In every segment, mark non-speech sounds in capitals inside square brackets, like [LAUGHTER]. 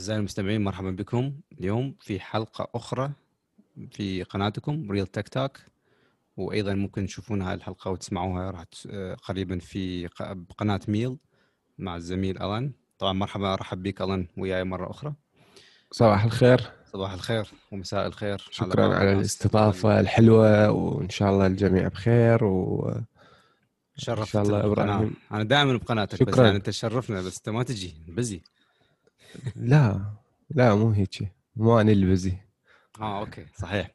أعزائي المستمعين مرحبا بكم اليوم في حلقة أخرى في قناتكم ريل تك توك وأيضا ممكن تشوفون هاي الحلقة وتسمعوها راح آه، قريبا في قناة ميل مع الزميل ألان طبعا مرحبا أرحب بك ألان وياي مرة أخرى صباح الخير صباح الخير ومساء الخير شكرا على الناس. الاستضافة الحلوة وإن شاء الله الجميع بخير و شرفت إن شاء الله القناة. إبراهيم. أنا دائما بقناتك بس شكراً. يعني أنت تشرفنا بس أنت ما تجي بزي لا لا مو هيك. مو أنا اللي آه okay صحيح.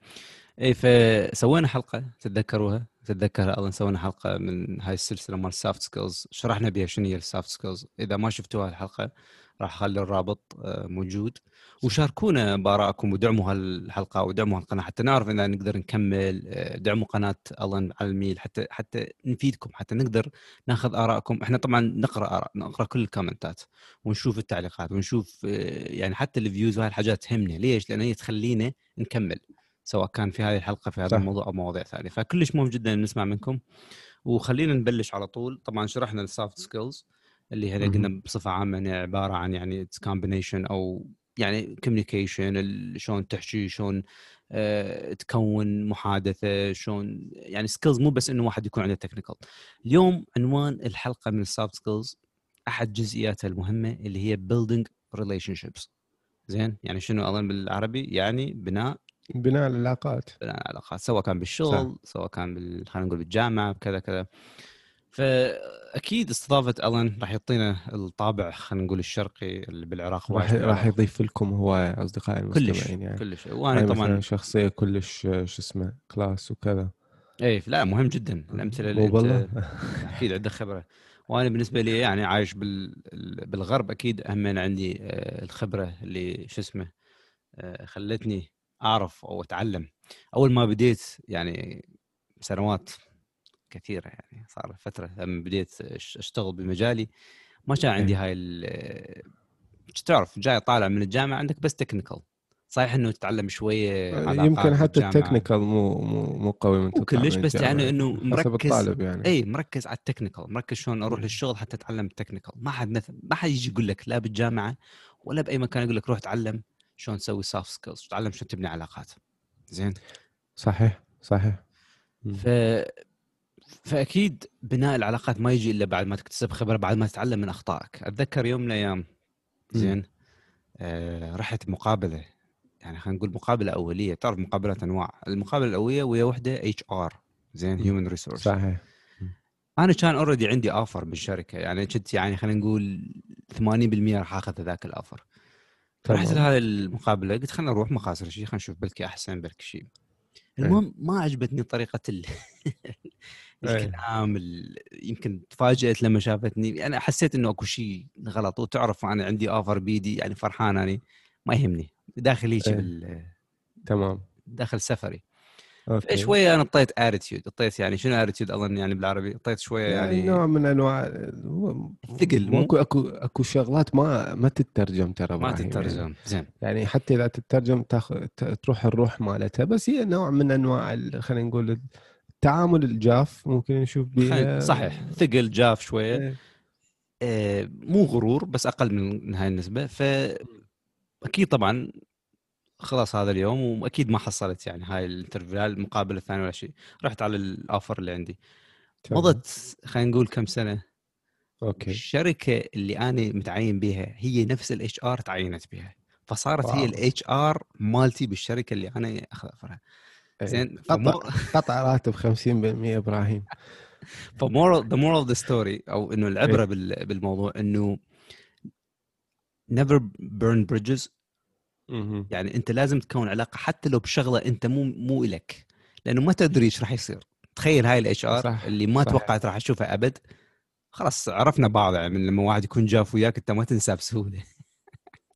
اي فسوينا حلقة تتذكروها؟ تتذكر أظن سوينا حلقة من هاي السلسلة مال ال soft skills شرحنا بها شنو هي ال soft skills إذا ما شفتوها الحلقة راح أخلي الرابط آه، موجود. وشاركونا بارائكم ودعموا هالحلقة ودعموا هالقناة حتى نعرف إذا نقدر نكمل آه، دعموا قناة الن على الميل حتى حتى نفيدكم حتى نقدر ناخذ آرائكم إحنا طبعا نقرأ آراء نقرأ كل ال comments ونشوف التعليقات ونشوف آه، يعني حتى ال views وهاي الحاجات تهمنا ليش؟ لأن هي تخلينا نكمل سواء كان في هذه الحلقة في هذا صح. الموضوع أو مواضيع ثانية فكلش مهم جدا نسمع منكم وخلينا نبلش على طول طبعا شرحنا ال soft skills اللي هذا. قلنا بصفة عامة إنها عبارة عن يعني combination أو يعني communication شلون تحكي شلون آه، تكون محادثة شلون يعني skills مو بس إنه واحد يكون عنده technical اليوم عنوان الحلقة من ال soft skills أحد جزئياتها المهمة اللي هي building relationships. زين؟ يعني شنو أظن بالعربي؟ يعني بناء بناء العلاقات. بناء العلاقات. سواء كان بالشغل سواء كان بال... خلينا نقول بالجامعة بكذا كذا. فأكيد استضافة الن راح يعطينا الطابع خلينا نقول الشرقي اللي بالعراق راح راح يضيف لكم هو أصدقائي كلش المستمعين يعني. كلش. وأنا طبعا شخصية كلش شو اسمه class وكذا. اي لا مهم جدا. الأمثلة اللي أنت والله. أكيد عندك خبرة. وأنا بالنسبة لي يعني عايش بال... بالغرب أكيد أهم عندي آه، الخبرة اللي شو اسمه آه، خلتني أعرف أو أتعلم. أول ما بديت يعني سنوات كثيرة يعني صار فترة لما بديت أشتغل بمجالي ما كان عندي. هاي تعرف جاي طالع من الجامعة عندك بس technical صحيح إنه تتعلم شوية علاقات يمكن حتى. التكنيكال مو مو مو قوي من وكلش من بس الجامعة. يعني إنه مركز الطالب يعني اي مركز على ال technical مركز شلون أروح. للشغل حتى أتعلم ال technical ما حد مثل ما حد يجي يقول لك لا بالجامعة ولا بأي مكان يقول لك روح تعلم شلون تسوي soft skills تعلم شلون تبني علاقات زين صحيح صحيح. ف فأكيد بناء العلاقات ما يجي إلا بعد ما تكتسب خبرة بعد ما تتعلم من أخطائك. أتذكر يوم من الأيام زين آه رحت مقابلة يعني خلينا نقول مقابلة أولية. تعرف مقابلات أنواع؟ المقابلة الأولية وهي وحدة HR زين. human resource صحيح. أنا كان already عندي offer بالشركة يعني كنت يعني خلينا نقول 80% راح آخذ ذاك ال offer فرحت. لهذه المقابلة قلت خلينا نروح ما خاسر شيء خلينا نشوف بلكي أحسن بلكي شيء إيه. المهم ما عجبتني طريقة ال... [LAUGHS] إيه. الكلام ال... يمكن تفاجأت لما شافتني. أنا حسيت إنه أكو شيء غلط وتعرف أنا عندي offer بيدي يعني فرحان أنا ما يهمني. داخل هيك إيه. بال... تمام. داخل سفري. أوكي. شوية أنا اعطيت attitude اعطيت يعني شنو attitude أظن يعني بالعربي؟ اعطيت شوية يعني يعني نوع من أنواع الثقل اكو أكو أكو شغلات ما ما تترجم ترى ما يعني. تترجم. زين. يعني حتى إذا تترجم تاخذ تروح الروح مالتها بس هي نوع من أنواع خلينا نقول التعامل الجاف ممكن نشوف بها صحيح. ثقل جاف شوية. إيه. آه، مو غرور بس أقل من هاي النسبة. فاكيد طبعا خلاص هذا اليوم وأكيد ما حصلت يعني هاي ال interview المقابلة الثانية ولا شيء. رحت على ال offer اللي عندي. مضت خلينا نقول كم سنة؟ okay. الشركة اللي أنا متعين بها هي نفس ال HR تعينت بها فصارت هي واو. الاتش ار مالتي بالشركة اللي أنا أخذ offer ها. زين قطع راتب 50% إبراهيم. ف moral the moral of the story أو إنه العبرة إيه. بال- بالموضوع إنه never burn bridges. مهم. يعني أنت لازم تكون علاقة حتى لو بشغلة أنت مو مو إلك. لأنه ما تدري إيش راح يصير. تخيل هاي ال HR اللي ما صح. توقعت راح أشوفها أبد. خلاص عرفنا بعض يعني لما واحد يكون جاف وياك أنت ما تنساه بسهولة.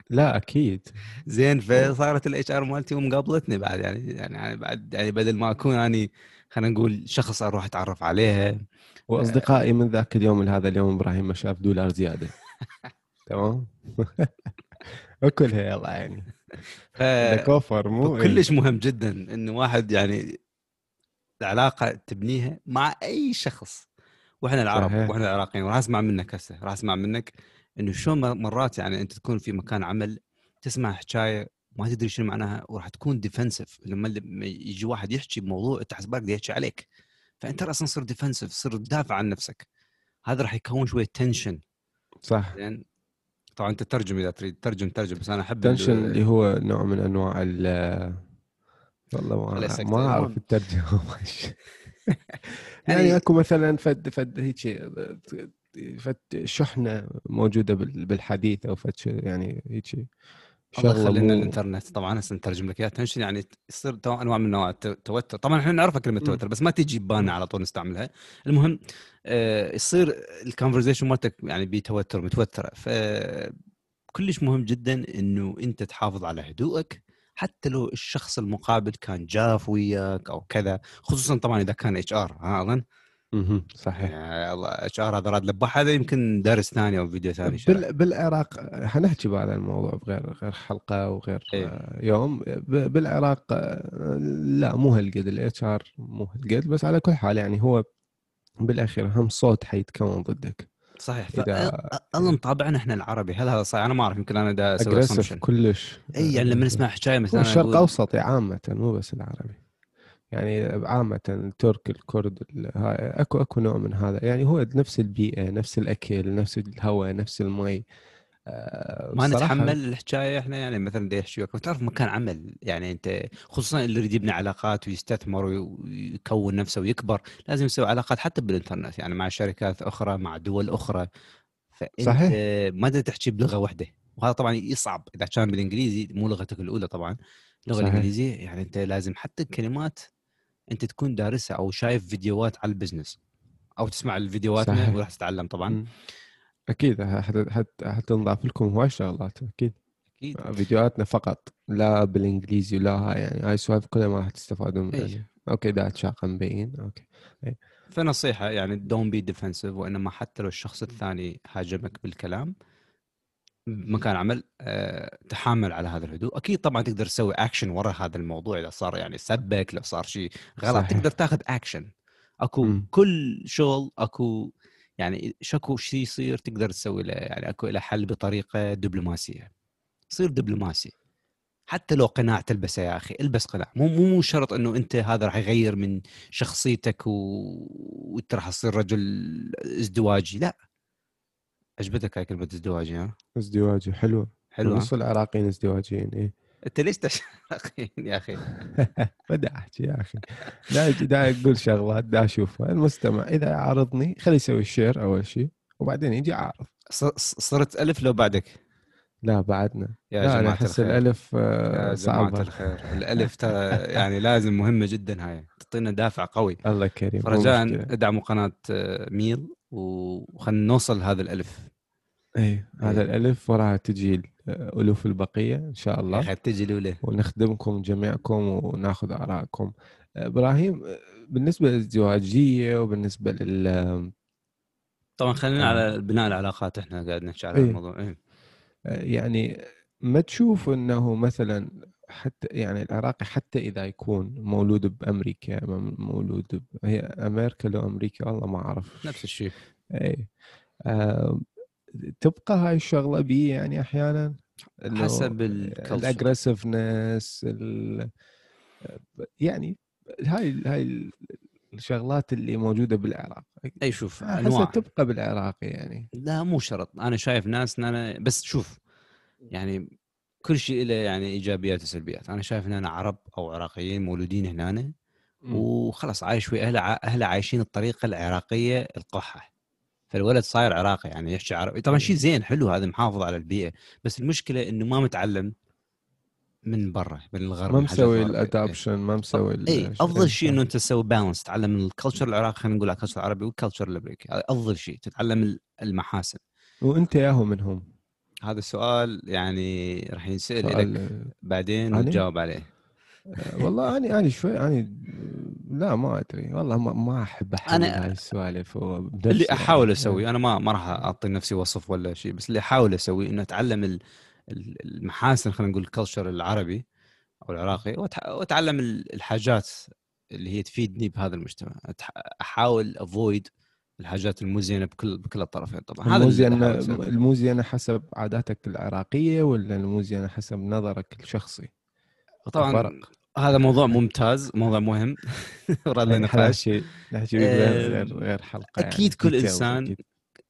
لا أكيد. زين فصارت ال HR مالتي ومقابلتني بعد يعني يعني يعني بعد يعني بدل ما أكون اني خلينا نقول شخص أروح أتعرف عليها وأصدقائي من ذاك اليوم لهذا اليوم إبراهيم ما شاف دولار زيادة. [LAUGHS] تمام؟ [LAUGHS] اكلها يلا يعني. offer مو إيه. كلش مهم جدا انه واحد يعني العلاقة تبنيها مع أي شخص. وإحنا العرب. وإحنا العراقيين وراح أسمع منك هسه راح أسمع منك إنه شلون مرات يعني أنت تكون في مكان عمل تسمع حكاية ما تدري شنو معناها وراح تكون defensive لما يجي واحد يحكي بموضوع أنت حسب بالك يحكي عليك. فأنت أصلا تصير defensive تصير تدافع عن نفسك. هذا راح يكون شوية tension صح. زين؟ طبعا أنت ترجم إذا تريد ترجم ترجم بس أنا أحب tension ال- اللي هو نوع من أنواع ال والله ما. ما أعرف. الترجمة. [LAUGHS] [LAUGHS] يعني يعني- أكو مثلا فد فد هيك فد شحنة موجودة بال- بالحديث أو شي- يعني هيك الله شغله يخلينا مو الإنترنت طبعا هسه نترجم لك اياها tension يعني يصير أنواع من انواع الت- التوتر. طبعا إحنا نعرف كلمة. توتر بس ما تجي ببالنا على طول نستعملها. المهم آه، يصير ال conversation مالتك يعني بتوتر متوتره ف كلش مهم جدا إنه أنت تحافظ على هدوءك حتى لو الشخص المقابل كان جاف وياك أو كذا خصوصا طبعا إذا كان HR ها أظن. مهم. صحيح يعني ار هذا راد لباح هذا يمكن درس ثاني أو فيديو ثاني. بال بالعراق حنحكي بهذا الموضوع بغير غير حلقة وغير إيه. يوم ب- بالعراق آه، لا مو هالقد ال HR مو هالقد بس على كل حال يعني هو بالأخير هم صوت حيتكون ضدك صحيح إذا- أظن طابعنا إحنا العربي هل هذا صحيح أنا ما أعرف يمكن أنا دا أسوي. كلش إي يعني لما نسمع حكايه مثلا الشرق الاوسطي عامة مو بس العربي يعني عامة الترك الكرد ال- هاي أكو أكو نوع من هذا. يعني هو نفس البيئة نفس الأكل نفس الهواء نفس المي. آه، ما نتحمل الحكاية إحنا يعني مثلا وياك تعرف مكان عمل يعني أنت خصوصا اللي يريد يبني علاقات ويستثمر ويكون نفسه ويكبر لازم يسوي علاقات حتى بالإنترنت يعني مع شركات أخرى مع دول أخرى. فأنت صحيح. ما تحكي بلغة واحدة. وهذا طبعا يصعب. إذا كان بالإنجليزي مو لغتك الأولى طبعا. اللغة. الإنجليزية يعني أنت لازم حتى الكلمات أنت تكون دارسها أو شايف فيديوهات على ال business. أو تسمع الفيديوهات. وراح تتعلم طبعا. أكيد حت- حت- حتنضاف لكم هواي شغلات أكيد. أكيد. فيديوهاتنا فقط لا بالإنجليزي ولا هاي يعني هاي السوالف كلها ما راح تستفادون منها إي. okay دا تشاقى مبين okay. فنصيحة يعني don't be defensive وإنما حتى لو الشخص الثاني هاجمك بالكلام بمكان عمل آه، تحامل على هذا الهدوء. أكيد طبعا تقدر تسوي اكشن ورا هذا الموضوع إذا صار يعني سبك لو صار شيء غلط صحيح. تقدر تاخذ اكشن أكو مم. كل شغل أكو يعني شكو شيء يصير تقدر تسوي له يعني أكو له حل بطريقة دبلوماسية. صير دبلوماسي. حتى لو قناع تلبسه يا أخي البس قناع مو مو مو شرط إنه أنت هذا راح يغير من شخصيتك و... وأنت راح تصير رجل ازدواجي لا. عجبتك هاي كلمة ازدواجي ها؟ ازدواجي حلوة. حلو ها؟ نص العراقيين ازدواجيين إيه؟ أنت ليش تشرقين يا أخي؟ [LAUGHS] بدي أحكي يا أخي. دا دا أقول شغلات دا أشوفها. المستمع إذا عارضني خليه يسوي الشير أول شيء وبعدين يجي عارض صرت ألف لو بعدك؟ لا بعدنا. يا لا أنا جماعة أحس الخير. الألف يا آه، جماعة صعبة. الخير. الألف ترى يعني لازم مهمة جدا هاي. تعطينا دافع قوي. الله كريم فرجاء. ادعموا قناة آه، ميل. وخلينا نوصل هذا الألف اي هذا إيه. الألف وراها تجي الالوف البقية إن شاء الله تجي الأولى ونخدمكم جميعكم وناخذ آرائكم إبراهيم آه، بالنسبة للازدواجيه وبالنسبة لل طبعا خلينا آه. على بناء العلاقات إحنا قاعد نحكي على إيه. الموضوع إيه. يعني ما تشوف إنه مثلا حتى يعني العراقي حتى إذا يكون مولود بأمريكا مولود ب... هي أمريكا لو أمريكا والله ما أعرف. نفس الشيء. اي آه تبقى هاي الشغلة بي يعني أحيانا؟ حسب. ال aggressiveness ال... يعني هاي هاي الشغلات اللي موجودة بالعراق. أي شوف أنواع. تبقى بالعراق يعني. لا مو شرط. أنا شايف ناس إن أنا بس شوف يعني كل شيء له يعني إيجابيات وسلبيات. أنا شايف إن أنا عرب أو عراقيين مولودين هنا وخلاص عايش ويا اهله اهله عايشين الطريقة العراقية القحة. فالولد صاير عراقي يعني يحكي عربي. طبعا شيء زين حلو هذا محافظ على البيئة. بس المشكلة إنه ما متعلم من برا من الغرب ما مسوي. ال adaption ما مسوي ال- اي أفضل شيء صح. إنه أنت تسوي balance تتعلم من ال culture العراقي خلينا نقول على ال culture العربي وال culture الأمريكي. هذا أفضل شيء تتعلم ال- المحاسن. وأنت ياهو منهم. هذا السؤال يعني راح ينسأل لك بعدين؟ وتجاوب عليه آه، والله أنا أنا شوي أنا لا ما أدري والله ما, ما أحب أحل هاي السوالف اللي يعني. أحاول أسوي أنا ما ما راح أعطي نفسي وصف ولا شيء بس اللي أحاول أسوي إنه أتعلم ال- ال- المحاسن خلينا نقول الكلتشر العربي أو العراقي وأتعلم ال- الحاجات اللي هي تفيدني بهذا المجتمع أحاول أفويد الحاجات المزينة بكل بكل الطرفين طبعا هذا أسويه. الموزينة حسب عاداتك العراقية ولا الموزينة حسب نظرك الشخصي؟ طبعا فرق. هذا موضوع ممتاز موضوع مهم [LAUGHS] ورا يعني نقاش نحكي غير غير غير حلقة أكيد كل أكيد.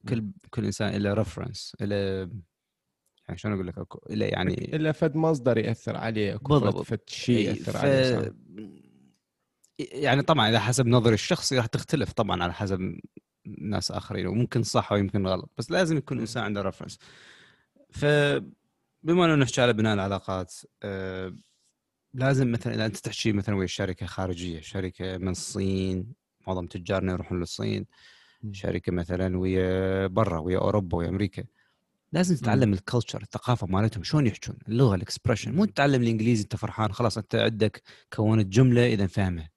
كل كل إنسان له ريفرنس له يعني شلون أقول لك له يعني الا فد مصدر يأثر عليه بالضبط. فد شيء يأثر ف... عليه. يعني طبعا إذا حسب نظري الشخصي راح تختلف طبعا على حسب ناس آخرين وممكن صح ويمكن غلط بس لازم يكون الانسان عنده reference فبما إنه نحكي على بناء العلاقات آه، لازم مثلا إذا أنت تحكي مثلا ويا شركة خارجية شركة من الصين معظم تجارنا يروحون للصين. شركة مثلا ويا برا ويا أوروبا ويا أمريكا لازم تتعلم ال culture الثقافة مالتهم شلون يحجون اللغة ال expression مو تتعلم الإنجليزي أنت فرحان خلاص أنت عندك كونت جملة إذا فاهمها.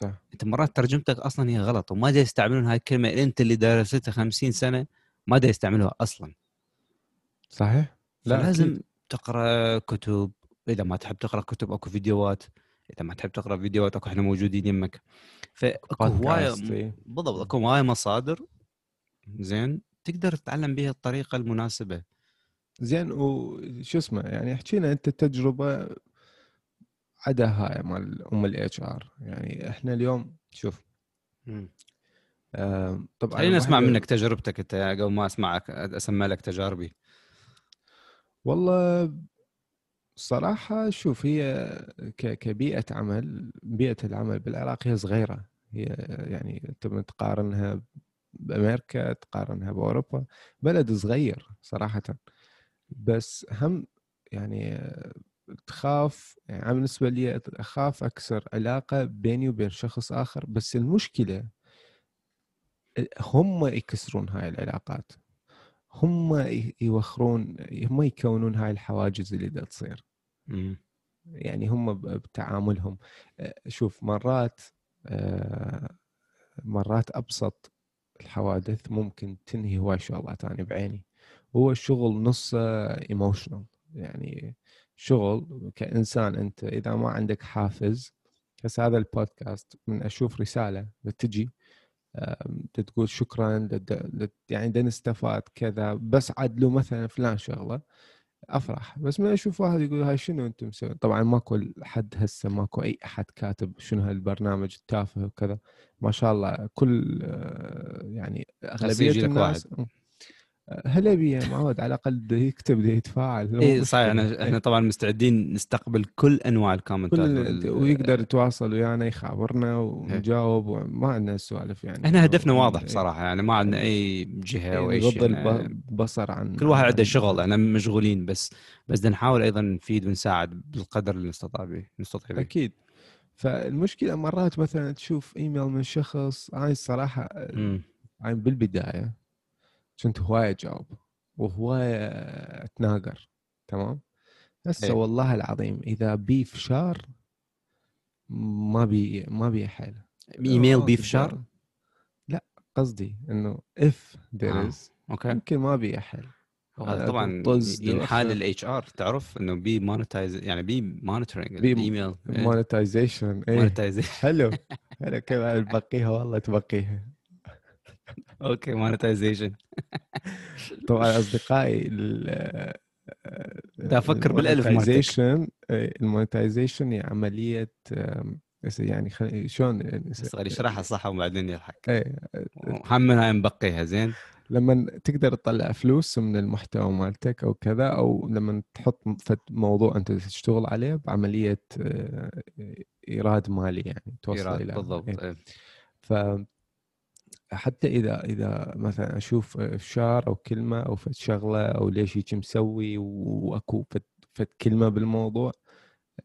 صح. أنت مرات ترجمتك أصلا هي غلط وما دا يستعملون هاي الكلمة أنت اللي درستها 50 سنة ما دا يستعملوها أصلا. صحيح؟ لا لازم أكيد. تقرأ كتب إذا ما تحب تقرأ كتب أكو فيديوهات إذا ما تحب تقرأ فيديوهات أكو إحنا موجودين يمك. فأكو هواية إي. بالضبط أكو هواية مصادر زين تقدر تتعلم بها الطريقة المناسبة. زين وشو اسمه يعني احكينا أنت تجربة عدا هاي مال أم ال HR. يعني إحنا اليوم شوف آه طبعا خلينا نسمع منك تجربتك أنت قبل ما أسمعك اسمع لك تجاربي. والله صراحة شوف هي كبيئة عمل بيئة العمل بالعراق هي صغيرة. هي يعني تبي تقارنها بأمريكا تقارنها بأوروبا بلد صغير صراحة. بس هم يعني تخاف يعني أنا بالنسبة لي أخاف أكسر علاقة بيني وبين شخص آخر بس المشكلة هم يكسرون هاي العلاقات. هم يوخرون هم يكونون هاي الحواجز اللي دا تصير. يعني هم بتعاملهم. شوف مرات مرات أبسط الحوادث ممكن تنهي هواي شغلات أنا بعيني. هو الشغل نصه emotional يعني شغل كإنسان أنت إذا ما عندك حافز بس هذا البودكاست من أشوف رسالة بتجي تقول شكرا لد- يعني نستفاد كذا بس عدلوا مثلا فلان شغلة أفرح. بس ما أشوف واحد يقول هاي شنو أنتم مسوين؟ طبعا ماكو حد هسه ماكو أي أحد كاتب شنو هالبرنامج التافه وكذا. ما شاء الله كل آه، يعني أغلبية الناس آه، هلا بيه معود على الأقل يكتب بده يتفاعل اي صحيح. إحنا إحنا طبعا مستعدين نستقبل كل أنواع الكومنتات كل وال- ويقدر يتواصل ويانا يخابرنا ونجاوب وما عندنا السوالف يعني. إحنا هدفنا إنه- واضح إيه. بصراحه يعني ما عندنا أي جهة أو أي نغض شيء أنا- البصر عن كل واحد عن- عنده شغل إحنا مشغولين بس بس نحاول أيضا نفيد ونساعد بالقدر اللي نستطيع به نستطيع به. أكيد. فالمشكلة مرات مثلا تشوف إيميل من شخص أنا الصراحة بالبداية كنت هواية اجاوب وهواية أتناقر تمام؟ هسه إيه. والله العظيم إذا بي فشار ما بي ما بي حيل. إيميل آه، بيف شار لا قصدي إنه اف. ذير از أوكي. يمكن ما بي وهذا طبعا طز ينحال لل HR تعرف إنه بي monetize يعني بي monitoring بي الايميل monetization monetization حلو. [LAUGHS] حلو كيف تبقيها والله تبقيها. okay monetization [LAUGHS] طبعا أصدقائي ال- دا أفكر بالألف مالتك. ال monetization هي عملية يعني خل... شلون بس خلي اشرحها صح وبعدين يضحك إيه هاي مبقيها زين لما تقدر تطلع فلوس من المحتوى مالتك أو كذا أو لما تحط موضوع أنت تشتغل عليه بعملية آه، إيراد مالي يعني توصل إلى بالضبط إيه. إيه. ف حتى إذا إذا مثلا أشوف إفشار أو كلمة أو فد شغلة أو ليش هيك مسوي وأكو فد, فد كلمة بالموضوع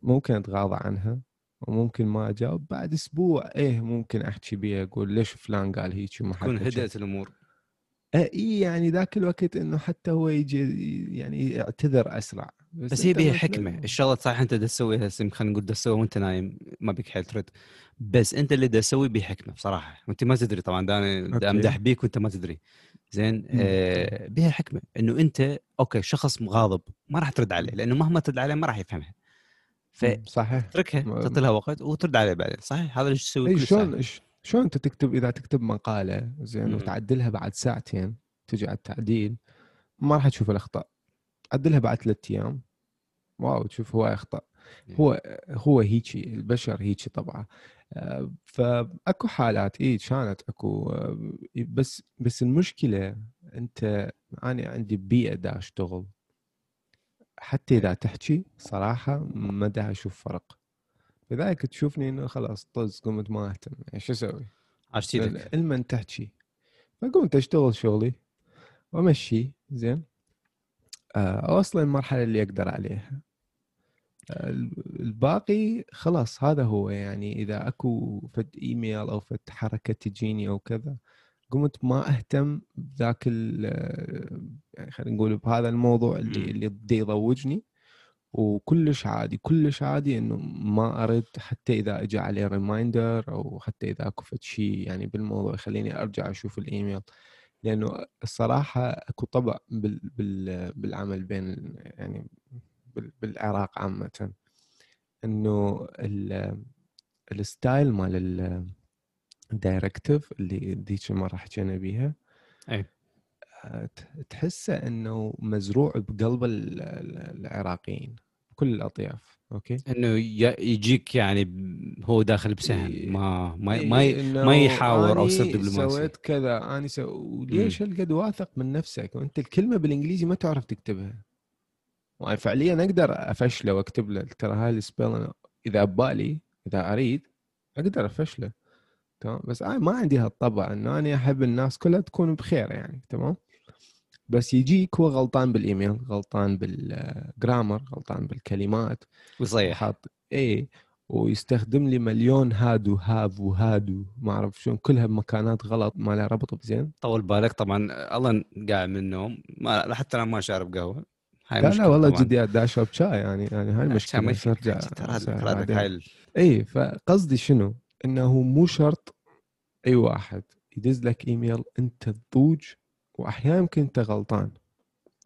ممكن أتغاضى عنها وممكن ما أجاوب. بعد أسبوع إيه ممكن أحكي بيه أقول ليش فلان قال هيك وما تكون. هدأت الأمور. اي يعني ذاك الوقت إنه حتى هو يجي يعني يعتذر أسرع. بس هي أنت بيها مثلاً- حكمة. الشغله صح أنت دا تسويها خلينا نقول دا تسويها وأنت نايم ما بك حيل ترد. بس أنت اللي دا تسوي بحكمه بصراحة. وأنت ما تدري طبعا دا أنا دا. أمدح بيك وأنت ما تدري. زين؟ آه بها حكمه إنه أنت okay شخص مغاضب ما راح ترد عليه لأنه مهما ترد عليه ما راح يفهمها. مم، صحيح. فتركها ما- تعطي لها وقت وترد عليه بعدين صحيح؟ هذا اللي تسوي كل شلون شلون أنت تكتب إذا تكتب مقالة زين. وتعدلها بعد ساعتين تجي على التعديل ما راح تشوف الأخطاء. عدلها بعد ثلاثة أيام. واو تشوف هو اخطاء هو هو هيجي البشر هيجي طبعا. آه، فأكو حالات اي كانت أكو آه، بس بس المشكلة أنت أنا عندي بيئة دا أشتغل. حتى إذا تحكي صراحة ما دا أشوف فرق. لذلك تشوفني إنه خلاص طز قمت ما أهتم. يعني شو أسوي؟ عشتي لك المن تحكي. فقمت أشتغل شغلي وأمشي زين. اوصل المرحله اللي أقدر عليها. آه، الباقي خلاص هذا هو. يعني إذا أكو فد إيميل أو فد حركة تجيني أو كذا قمت ما أهتم بذاك ال- يعني خلينا نقول بهذا الموضوع اللي. اللي بده يضوجني. وكلش عادي كلش عادي إنه ما أرد حتى إذا اجى عليه reminder أو حتى إذا أكو فد شيء يعني بالموضوع يخليني أرجع أشوف الإيميل. لأنه الصراحة أكو طبع بال بال بالعمل بين يعني بال بالعراق عامة إنه ال- ال style مال ال- ال directive اللي ذيك المره حكينا بيها أي. آه، تحسه إنه مزروع بقلب ال- ال- العراقيين كل الأطياف okay. إنه يجيك يعني هو داخل بسهم. ما ما إيه، ما, ما يحاور أو يصير دبلوماسي سويت كذا أنا سو... وليش هالقد واثق من نفسك؟ وأنت الكلمة بالإنجليزي ما تعرف تكتبها. وأنا فعليا أقدر أفشله وأكتب له ترى هاي السبيل إذا ببالي إذا أريد أقدر أفشله. تمام؟ بس أنا ما عندي هالطبع إنه أنا أحب الناس كلها تكون بخير يعني تمام؟ بس يجيك هو غلطان بالإيميل غلطان بالجرامر غلطان بالكلمات ويصيح حاط إيه ويستخدم لي مليون هاد وهاف وهادو ما أعرف شلون كلها بمكانات غلط ما لها ربط بزين طول بالك طبعا الله قاعد من النوم ما حتى أنا ما شارب قهوة هاي لا مشكلة لا والله. جدي اشرب شاي يعني يعني هاي بس يفيد. ارجع. هاي اي فقصدي شنو؟ إنه مو شرط أي واحد يدز لك إيميل أنت تضوج وأحيانا يمكن أنت غلطان.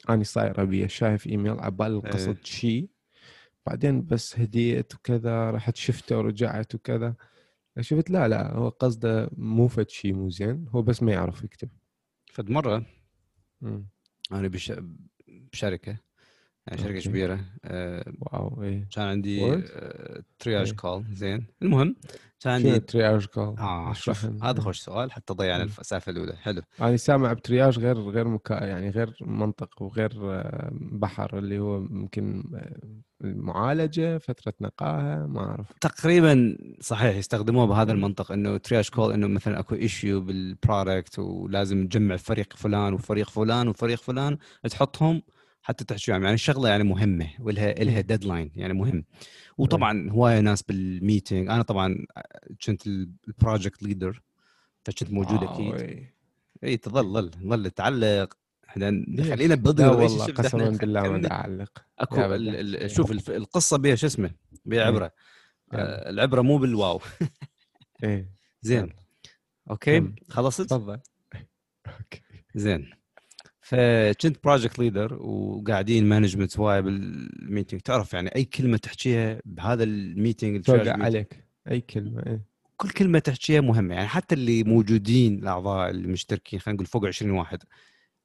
اني صايره بي شايف إيميل عبال القصد إيه. شيء بعدين بس هديت وكذا رحت شفته ورجعت وكذا. شفت لا لا هو قصده مو فد شيء مو زين هو بس ما يعرف يكتب. فد مرة. مم. أنا بش... بشركه شركة okay. كبيرة آه، wow إيه كان عندي؟ triage إيه. call زين المهم كان عندي ال triage call؟ آه شوف. هذا خوش سؤال حتى ضيعنا. السالفه الأولى حلو أنا سامع ب triage غير غير مكا يعني غير منطق وغير آه، بحر اللي هو يمكن آه، المعالجه فترة نقاهة ما أعرف تقريبا صحيح يستخدموها بهذا. المنطق إنه triage call إنه مثلا أكو issue بال product ولازم تجمع فريق فلان وفريق فلان وفريق فلان تحطهم حتى تحكي يعني الشغله يعني مهمة ولها لها. deadline يعني مهم. وطبعا هواية ناس بال meeting أنا طبعا كنت ال project leader فكنت موجود wow، أكيد. إيه. إي تظل ظل ظل تعلق. إحنا ليش؟ خلينا لا بضد والله قسما بالله ما اعلق أكو ال-. ال- شوف القصة بها شو اسمه؟ بها إيه. عبرة. آه، العبرة مو بال wow. إيه. [LAUGHS] زين. okay. خلصت؟ تفضل. [LAUGHS] okay. زين. فكنت project leader وقاعدين management هواي بال meeting تعرف يعني أي كلمة تحكيها بهذا ال meeting توقع عليك. أي كلمة إيه. كل كلمة تحكيها مهمة. يعني حتى اللي موجودين الأعضاء اللي مشتركين خلينا نقول فوق 20 واحد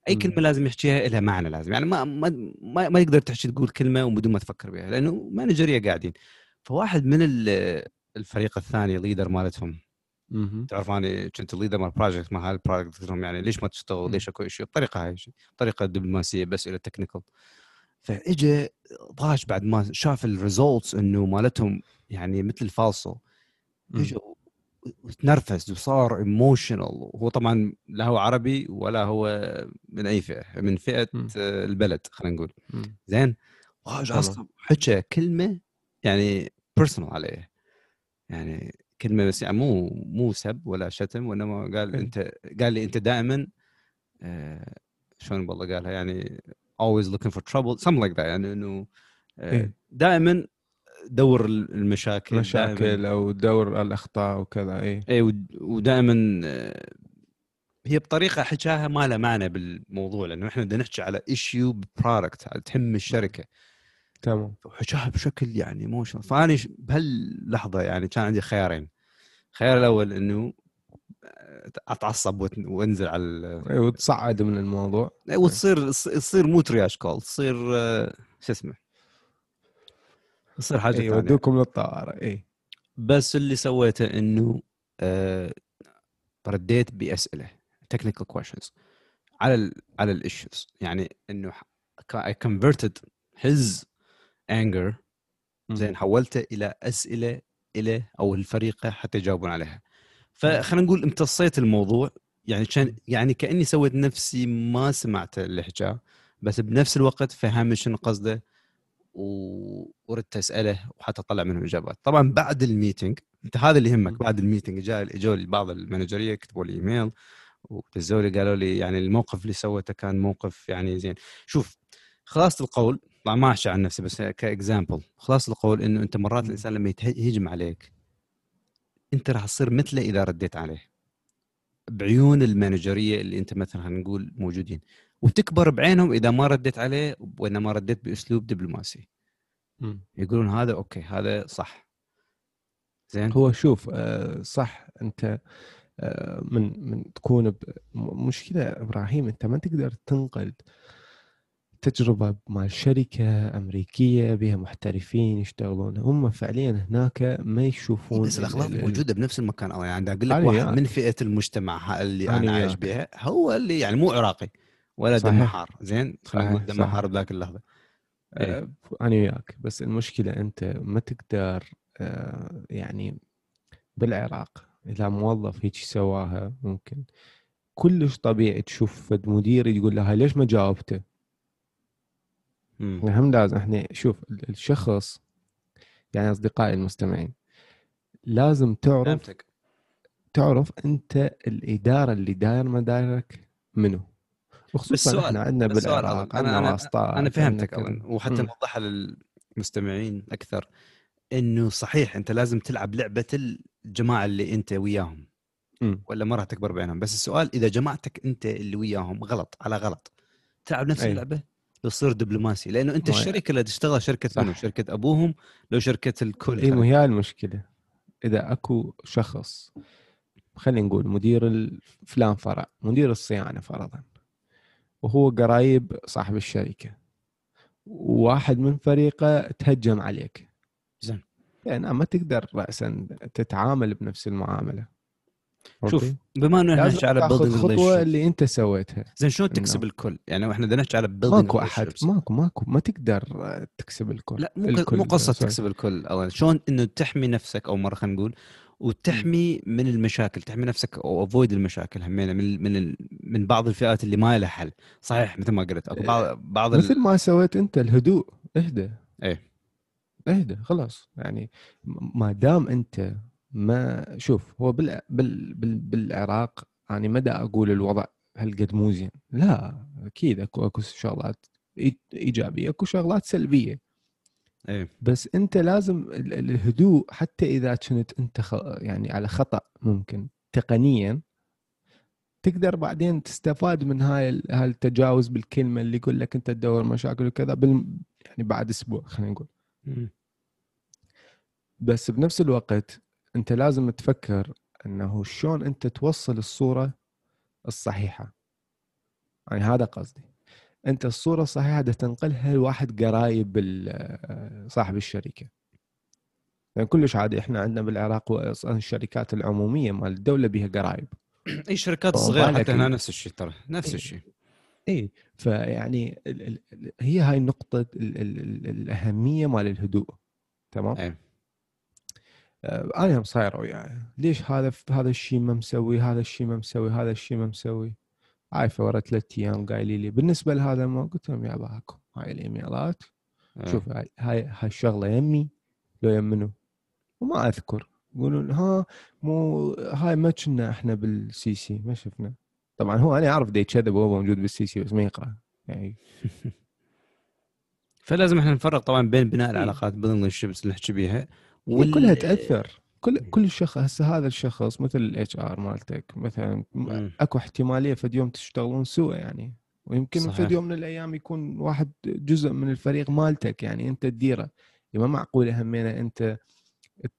أي. كلمة لازم يحكيها لها معنى لازم. يعني ما ما ما, ما يقدر تحكي تقول كلمة وبدون ما تفكر بها لأنه مانجريه قاعدين. فواحد من ال- الفريق الثاني leader مالتهم. تعرف أنا كنت ال leader مال project مال هال project قلت لهم يعني ليش ما تشتغل؟ ليش أكو شيء؟ الطريقة هاي طريقة دبلوماسيه بس إلى technical فاجى ضاش بعد ما شاف ال results إنه مالتهم يعني مثل الفالصو. اجى وتنرفز وصار emotional وهو طبعا لا هو عربي ولا هو من أي فئة من فئة. آه، البلد خلينا نقول. زين؟ واجى تمام. عصب حكى كلمة يعني personal عليه. يعني كلمة بس يعني مو مو سب ولا شتم وإنما قال إيه. أنت قال لي أنت دائما آه، شلون والله قالها يعني always looking for trouble something like that يعني إنه آه، إيه. دائما دور المشاكل مشاكل أو دور الأخطاء وكذا إيه. اي ودائما هي بطريقة حكاها ما لها معنى بالموضوع لأنه إحنا بدنا نحكي على issue product تهم الشركة. تمام. وحكاها بشكل يعني emotional فآني بهاللحظة يعني كان عندي خيارين. الخيار الأول إنه أتعصب وت- وأنزل على ال- إيه، وتصعد من الموضوع. وتصير تصير مو triage call تصير آه، شو اسمه؟ تصير حاجة ثانية. يودوكم للطوارئ اي بس اللي سويته إنه آه، رديت بأسئلة technical questions على ال على ال issues يعني إنه اي converted his anger زين حولته إلى أسئلة إلى أو الفريقه حتى يجاوبون عليها فخلينا نقول امتصيت الموضوع يعني كان يعني كأني سويت نفسي ما سمعت اللي حكاه بس بنفس الوقت فهم شنو قصده وردت أسأله وحتى اطلع منهم إجابات. طبعا بعد ال meeting أنت هذا اللي يهمك بعد ال meeting جاء اجوا لي بعض المانجرية كتبوا لي إيميل ودزوا لي قالوا لي يعني الموقف اللي سويته كان موقف يعني زين. شوف خلاصة القول طبعا ما احكي عن نفسي بس ك example خلاصه القول إنه أنت مرات. الإنسان لما يهجم عليك أنت راح تصير مثله إذا رديت عليه. بعيون المانجرية اللي أنت مثلا خلينا نقول موجودين. وتكبر بعينهم إذا ما رديت عليه وانما رديت بأسلوب دبلوماسي. يقولون هذا okay هذا صح. زين؟ هو شوف آه، صح أنت آه، من من تكون مشكلة إبراهيم أنت ما تقدر تنقل تجربة مال شركة أمريكية بها محترفين يشتغلون هم فعليا هناك ما يشوفون بس الأخلاق ال- ال- موجودة بنفس المكان أو يعني أقول لك واحد. من فئة المجتمع اللي أنا أنا عايش. بها هو اللي يعني مو عراقي ولا صحيح. دم حار زين خلينا نقول بذاك اللحظة إيه. آه، أنا وياك بس المشكلة أنت ما تقدر آه، يعني بالعراق إذا موظف هيك سواها ممكن كلش طبيعي تشوف فد مدير يقول له ليش ما جاوبته؟ إحنا هم لازم إحنا شوف ال- الشخص يعني أصدقائي المستمعين لازم تعرف فهمتك تعرف أنت الإدارة اللي داير مدارك منو وخصوصا إحنا عندنا بالعراق. أنا- عندنا أنا- أنا فهمتك أولاً،. وحتى. نوضحها للمستمعين أكثر إنه صحيح أنت لازم تلعب لعبة الجماعة اللي أنت وياهم مم. ولا ما راح تكبر بينهم بس السؤال إذا جماعتك أنت اللي وياهم غلط على غلط تلعب نفس. اللعبة تصير دبلوماسي لأنه أنت الشركة اللي تشتغل شركة صح. منو شركة أبوهم لو شركة الكل اي مو هي المشكلة إذا أكو شخص خلينا نقول مدير فلان فرع مدير الصيانة فرضا وهو قرايب صاحب الشركة وواحد من فريقه تهجم عليك زين. يعني ما تقدر راسا تتعامل بنفس المعاملة شوف؟ بما إنه إحنا نحكي على تاخذ building خطوة relationships. اللي أنت سويتها زين شلون تكسب الكل؟ يعني إحنا بدنا نحكي على building ماكو أحد. ماكو ماكو ما تقدر تكسب الكل لا مو الكل مو قصة. تكسب الكل أولاً. شلون إنه تحمي نفسك أو مرة خلينا نقول وتحمي من المشاكل تحمي نفسك أو افويد المشاكل همينه من من ال- من بعض الفئات اللي ما لها حل صحيح مثل ما قلت أكو بعض بعض مثل. ما سويت أنت الهدوء إهدى إيه إهدى خلاص يعني ما دام أنت ما شوف هو بال بال بال بالعراق يعني ما دا أقول الوضع هالقد مو زين. لا أكيد أكو أكو شغلات إيجابية أكو شغلات سلبية. إيه. بس أنت لازم ال- ال- الهدوء حتى إذا كنت أنت خ... يعني على خطأ ممكن تقنيا تقدر بعدين تستفاد من هاي هاي التجاوز بالكلمة اللي يقول لك أنت تدور مشاكل وكذا بال... يعني بعد أسبوع خلينا نقول. بس بنفس الوقت أنت لازم تفكر إنه شلون أنت توصل الصورة الصحيحة. يعني هذا قصدي. أنت الصورة الصحيحة بدك تنقلها لواحد قرايب [HESITATION] صاحب الشركة. يعني كلش عادي إحنا عندنا بالعراق الشركات العمومية مال الدولة بها قرايب. [CLEARS THROAT] أي شركات صغيرة حتى هنا نفس الشيء ترى نفس. الشيء إي فيعني ال ال ال- هي هاي النقطة ال ال ال الأهمية مال الهدوء تمام؟ آه، أنا هم صاير وياي. ليش هذا هذا الشيء ما مسوي هذا الشيء ما مسوي هذا الشيء ما مسوي؟ عايفه ورا ثلاث أيام قايلين لي بالنسبة لهذا ما قلت لهم يا باكم هاي الإيميلات. إيه. شوف هاي هاي الشغلة يمي لو يم منو وما أذكر. يقولون ها مو هاي ما كنا إحنا بال CC ما شفنا. طبعا هو أنا أعرف دي كذب وهو موجود بال CC بس ما يقرأ. يعني. [LAUGHS] فلازم إحنا نفرق طبعا بين بناء إيه. العلاقات بين ال ships اللي نحكي بيها. وال... كلها تأثر. كل كل شخص هسه هذا الشخص مثل ال HR مالتك مثلا. أكو احتمالية فد يوم تشتغلون سوا يعني. ويمكن صحيح. فد يوم من الأيام يكون واحد جزء من الفريق مالتك يعني أنت تديره. ما معقوله همينه أنت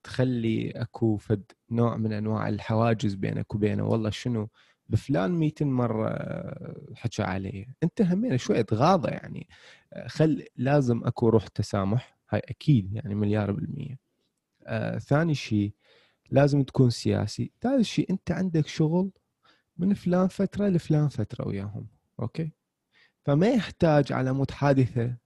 تخلي أكو فد نوع من أنواع الحواجز بينك وبينه. والله شنو؟ بفلان ميتين مرة حكى علي أنت همين شوي تغاضى يعني. خل لازم أكو روح تسامح. هاي أكيد يعني مليار بالمية. آه ثاني شيء لازم تكون سياسي. ثالث شيء أنت عندك شغل من فلان فترة لفلان فترة وياهم okay؟ فما يحتاج على مود حادثة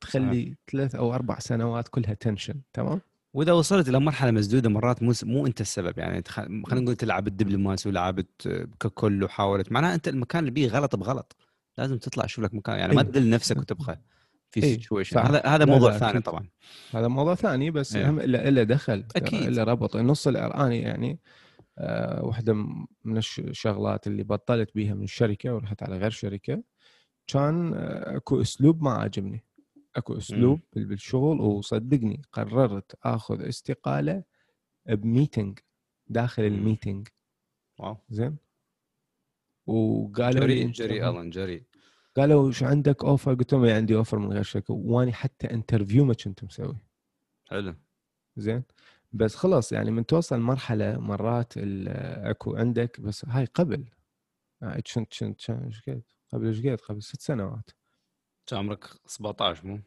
تخلي ثلاث أو أربع سنوات كلها tension تمام؟ وإذا وصلت إلى مرحلة مسدودة مرات مو مو أنت السبب يعني خلينا نقول أنت لعبت دبلوماسي ولعبت ككل وحاولت معناها أنت المكان اللي بيه غلط بغلط. لازم تطلع شوف لك مكان يعني ما تذل نفسك وتبقى في إيه، situation. هذا هذا موضوع ثاني. طبعا هذا موضوع ثاني بس إيه. هم الا إلا دخل أكيد. إلا ربط نص الاني يعني آه واحدة من الش- الشغلات اللي بطلت بيها من الشركة ورحت على غير شركة كان آه، أكو أسلوب ما عاجبني أكو أسلوب بال- بالشغل وصدقني قررت آخذ استقالة بميتنج داخل مم. الميتنج واو زين وقالوا لي جري الن جري قالوا شو عندك offer قلت لهم عندي offer من غير شركة. واني حتى interview ما كنت مسوي. حلو. زين. بس خلاص يعني من توصل مرحلة مرات أكو عندك بس هاي قبل. هاي كنت كنت كنت- إيش قد قبل إيش قد قبل ست سنوات. كان عمرك 17 مو؟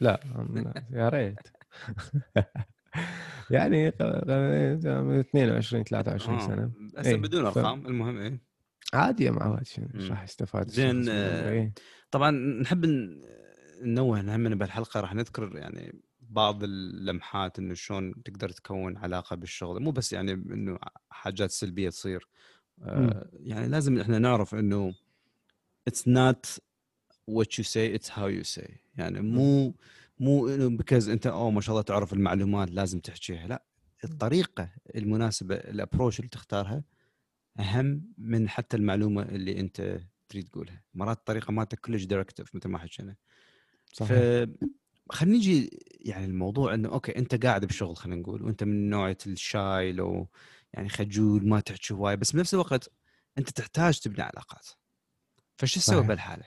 لا يا ريت. [LAUGHS] يعني ق- ق- 22 23 آه. سنة. هسه إيه، بدون أرقام المهم إيه؟ عادي يا معود شنو مم. إيش راح يستفاد زين، آه،؟ إيه. طبعا نحب ننوه هم بهالحلقة راح نذكر يعني بعض اللمحات إنه شلون تقدر تكون علاقة بالشغل مو بس يعني إنه حاجات سلبية تصير آه يعني لازم إحنا نعرف إنه it's not what you say it's how you say يعني مو مو إنه بكز أنت أوه ما شاء الله تعرف المعلومات لازم تحكيها لا الطريقة المناسبة ال approach اللي تختارها أهم من حتى المعلومة اللي أنت تريد تقولها. مرات الطريقة مالتك كلش directive مثل ما حكينا. ف صحيح. خلينا نجي يعني الموضوع إنه أوكي أنت قاعد بشغل خلينا نقول وأنت من نوعية ال shy لو يعني خجول ما تحكي هواي بس بنفس الوقت أنت تحتاج تبني علاقات. فش تسوي. بهالحالة؟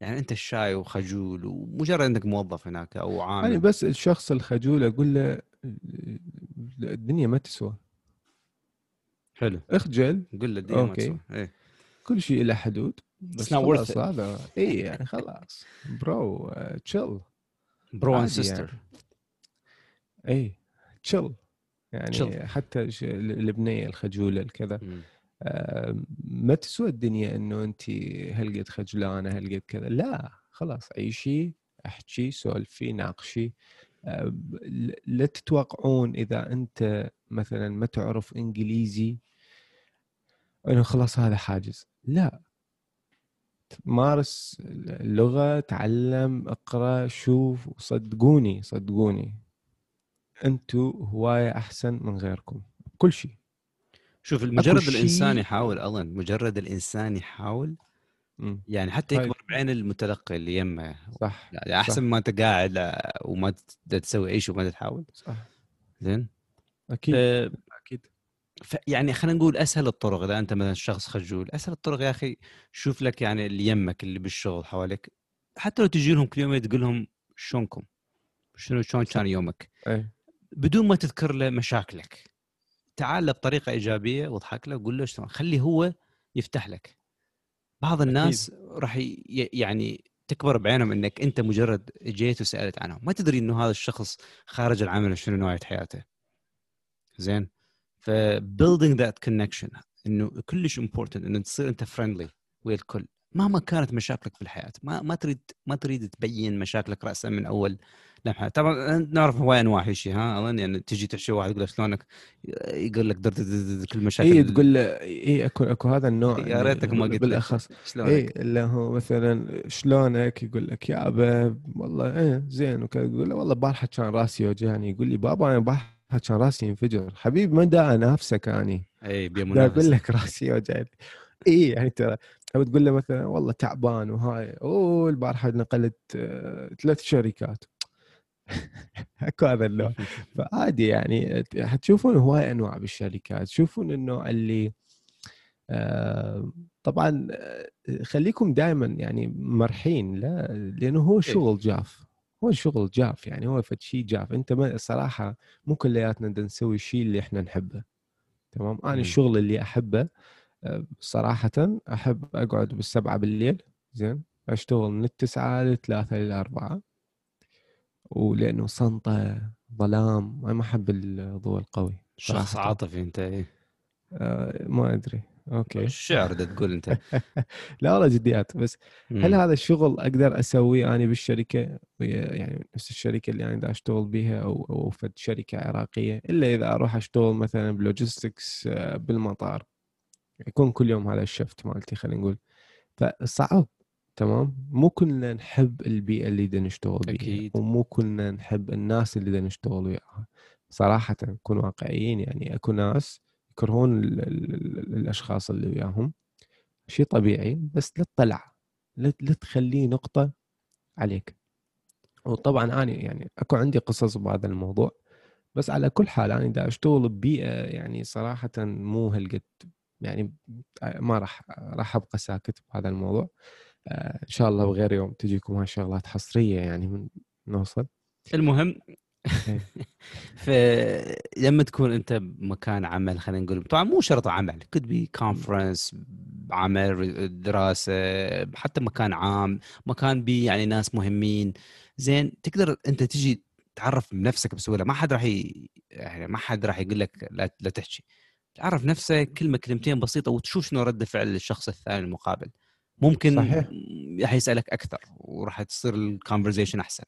يعني أنت ال shy وخجول ومجرد إنك موظف هناك أو يعني عامل. بس الشخص الخجول أقول له الدنيا ما تسوى. حلو. اخجل قول له الدنيا ما. تسوى إيه. كل شيء له حدود. بس it. هذا اي يعني خلاص. bro chill bro and sister اي chill يعني. chill. حتى البنيه الخجولة الكذا. آه، ما تسوى الدنيا إنه أنت هالقد خجلانة هالقد كذا. لا خلاص عيشي أحكي سولفي ناقشي. آه، لا تتوقعون إذا أنت مثلا ما تعرف إنجليزي إنه خلاص هذا حاجز. لا. مارس اللغة تعلم اقرأ شوف صدقوني صدقوني. أنتم هواية أحسن من غيركم. بكل شيء. شوف مجرد شيء- الإنسان يحاول أظن مجرد الإنسان يحاول. يعني حتى هاي- يكبر بعين المتلقي اللي يمه. صح. يعني أحسن صح. ما انت قاعد وما تسوي أي شيء وما تحاول. صح. زين. أكيد. ف- أكيد. يعني خلينا نقول أسهل الطرق إذا أنت مثلا شخص خجول أسهل الطرق يا أخي شوف لك يعني اللي يمك اللي بالشغل حواليك. حتى لو تجي لهم كل يوم تقول لهم شلونكم؟ شنو شلون كان يومك؟ اي بدون ما تذكر له مشاكلك. تعال له بطريقة إيجابية واضحك له وقول له شلون. خلي هو يفتح لك. بعض الناس راح يعني تكبر بعينهم إنك أنت مجرد جيت وسألت عنهم. ما تدري إنه هذا الشخص خارج العمل شنو نوعيه حياته. زين؟ ف building that connection إنه كلش important إنه تصير أنت friendly ويا الكل. مهما كانت مشاكلك في الحياة ما ما تريد ما تريد تبين مشاكلك راسا من أول لمحة. طبعا نعرف هواي انواع هالشيء ها؟ أظن يعني تجي تحكي واحد يقول لك شلونك؟ يقول لك در در در در كل مشاكل اي تقول له اي أكو أكو هذا النوع يا يعني ريتك ما قلت. بالأخص. شلونك. اي اللي هو مثلا شلونك؟ يقول لك يابا والله إيه زين. وكذا يقول له والله البارحه كان راسي وجعني يقول لي بابا أنا البارحه كان راسي ينفجر. حبيبي ما دا نفسك اني اي بيا دا أقول لك راسي وجعني اي يعني ترى أو تقول له مثلا والله تعبان وهاي. أوه البارحة نقلت آه، ثلاث شركات. [LAUGHS] أكو هذا النوع. [LAUGHS] فعادي يعني حتشوفون هواي أنواع بالشركات. تشوفون النوع اللي آه، طبعا آه، خليكم دائما يعني مرحين لا لأنه هو شغل جاف. هو الشغل جاف يعني هو فد شيء جاف أنت ما صراحة مو كلياتنا بدنا نسوي الشيء اللي إحنا نحبه تمام أنا مم. الشغل اللي أحبه آه، صراحة أحب أقعد بالسبعة بالليل زين أشتغل من التسعة للثلاثة للأربعة ولأنه صنطة ظلام ما أحب الضوء القوي شخص. عاطفي أنت إيه. آه، ما أدري أوكي. الشعر ده تقول أنت. [LAUGHS] لا والله جديات. بس هل مم. هذا الشغل أقدر أسويه أنا بالشركة؟ يعني نفس الشركة اللي أنا دا أشتغل بيها أو أو فد شركة عراقية إلا إذا أروح أشتغل مثلا ب logistics آه، بالمطار. يكون كل يوم هذا الشفت مالتي خلينا نقول. فصعب تمام؟ مو كلنا نحب البيئة اللي بدنا نشتغل بيها أكيد. ومو كلنا نحب الناس اللي بدنا نشتغل وياها. صراحة نكون واقعيين يعني أكو ناس يكرهون ال ال ال الأشخاص اللي وياهم. شيء طبيعي بس لا تطلع لا تخليه نقطة عليك. وطبعا أنا يعني أكو عندي قصص بهذا الموضوع بس على كل حال أنا دا أشتغل ببيئة يعني صراحة مو هالقد يعني ما راح راح أبقى ساكت بهذا الموضوع. آه، إن شاء الله بغير يوم تجيكم هاي الشغلات حصرية يعني من نوصل. المهم. [LAUGHS] فلما تكون أنت بمكان عمل خلينا نقول طبعا مو شرط عمل could be conference عمل دراسة حتى مكان عام مكان بي يعني ناس مهمين. زين تقدر أنت تجي تعرف بنفسك بسهولة. ما حد راح ي... يعني ما حد راح يقول لك لا, لا تحكي. تعرف نفسك كلمة كلمتين بسيطة وتشوف شنو رد فعل الشخص الثاني المقابل. ممكن صحيح. راح يسألك أكثر وراح تصير ال conversation أحسن.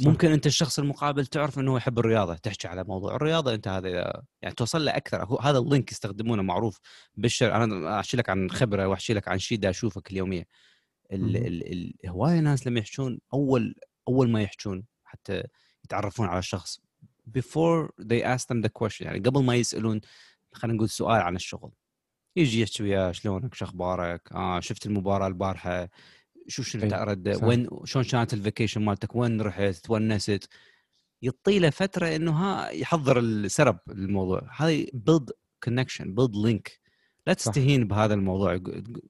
ممكن أنت الشخص المقابل تعرف إنه يحب الرياضة تحكي على موضوع الرياضة أنت هذا يعني توصل له أكثر. هو هذا ال link يستخدمونه معروف بالشر. أنا أحكي لك عن خبرة وأحكي لك عن شيء دا اشوفه كل يوميه ال... مهم. ال... ال... هواية ناس لما يحجون أول أول ما يحجون حتى يتعرفون على الشخص before they ask them the question يعني قبل ما يسألون خلينا نقول سؤال عن الشغل. يجي يحكي وياه شلونك شو أخبارك؟ آه شفت المباراة البارحة؟ شو شو رد صح. وين شلون كانت ال vacation مالتك؟ وين رحت؟ تونست يعطي له فترة إنه ها يحضر ال الموضوع. هذه build connection build link لا صح. تستهين بهذا الموضوع.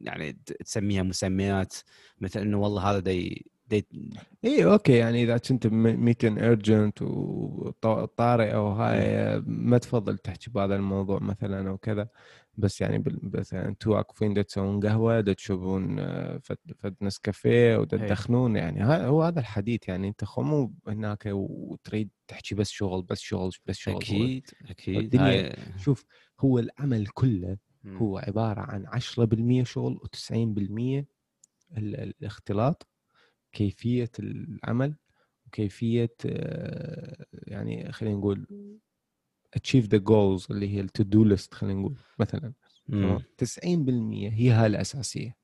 يعني تسميها مسميات. مثل إنه والله هذا دي, دي اي أوكي. يعني إذا كنت meeting urgent وطارئ أو هاي ما تفضل تحكي بهذا الموضوع مثلا أو كذا. بس يعني مثلا أنتوا واقفين دا تسوون قهوة دا تشربون آه، فد فد نسكافيه ودا إي. تدخنون يعني هو هذا الحديث يعني أنت مو هناك وتريد تحكي بس شغل بس شغل بس شغل أكيد أكيد الدنيا- هاي- شوف هو العمل كله. هو عبارة عن 10% شغل و90% الاختلاط كيفية العمل وكيفية آه، يعني خلينا نقول achieve the goals اللي هي ال to do list خلينا نقول مثلا. مم. تمام؟ 90% هي هاي الأساسية.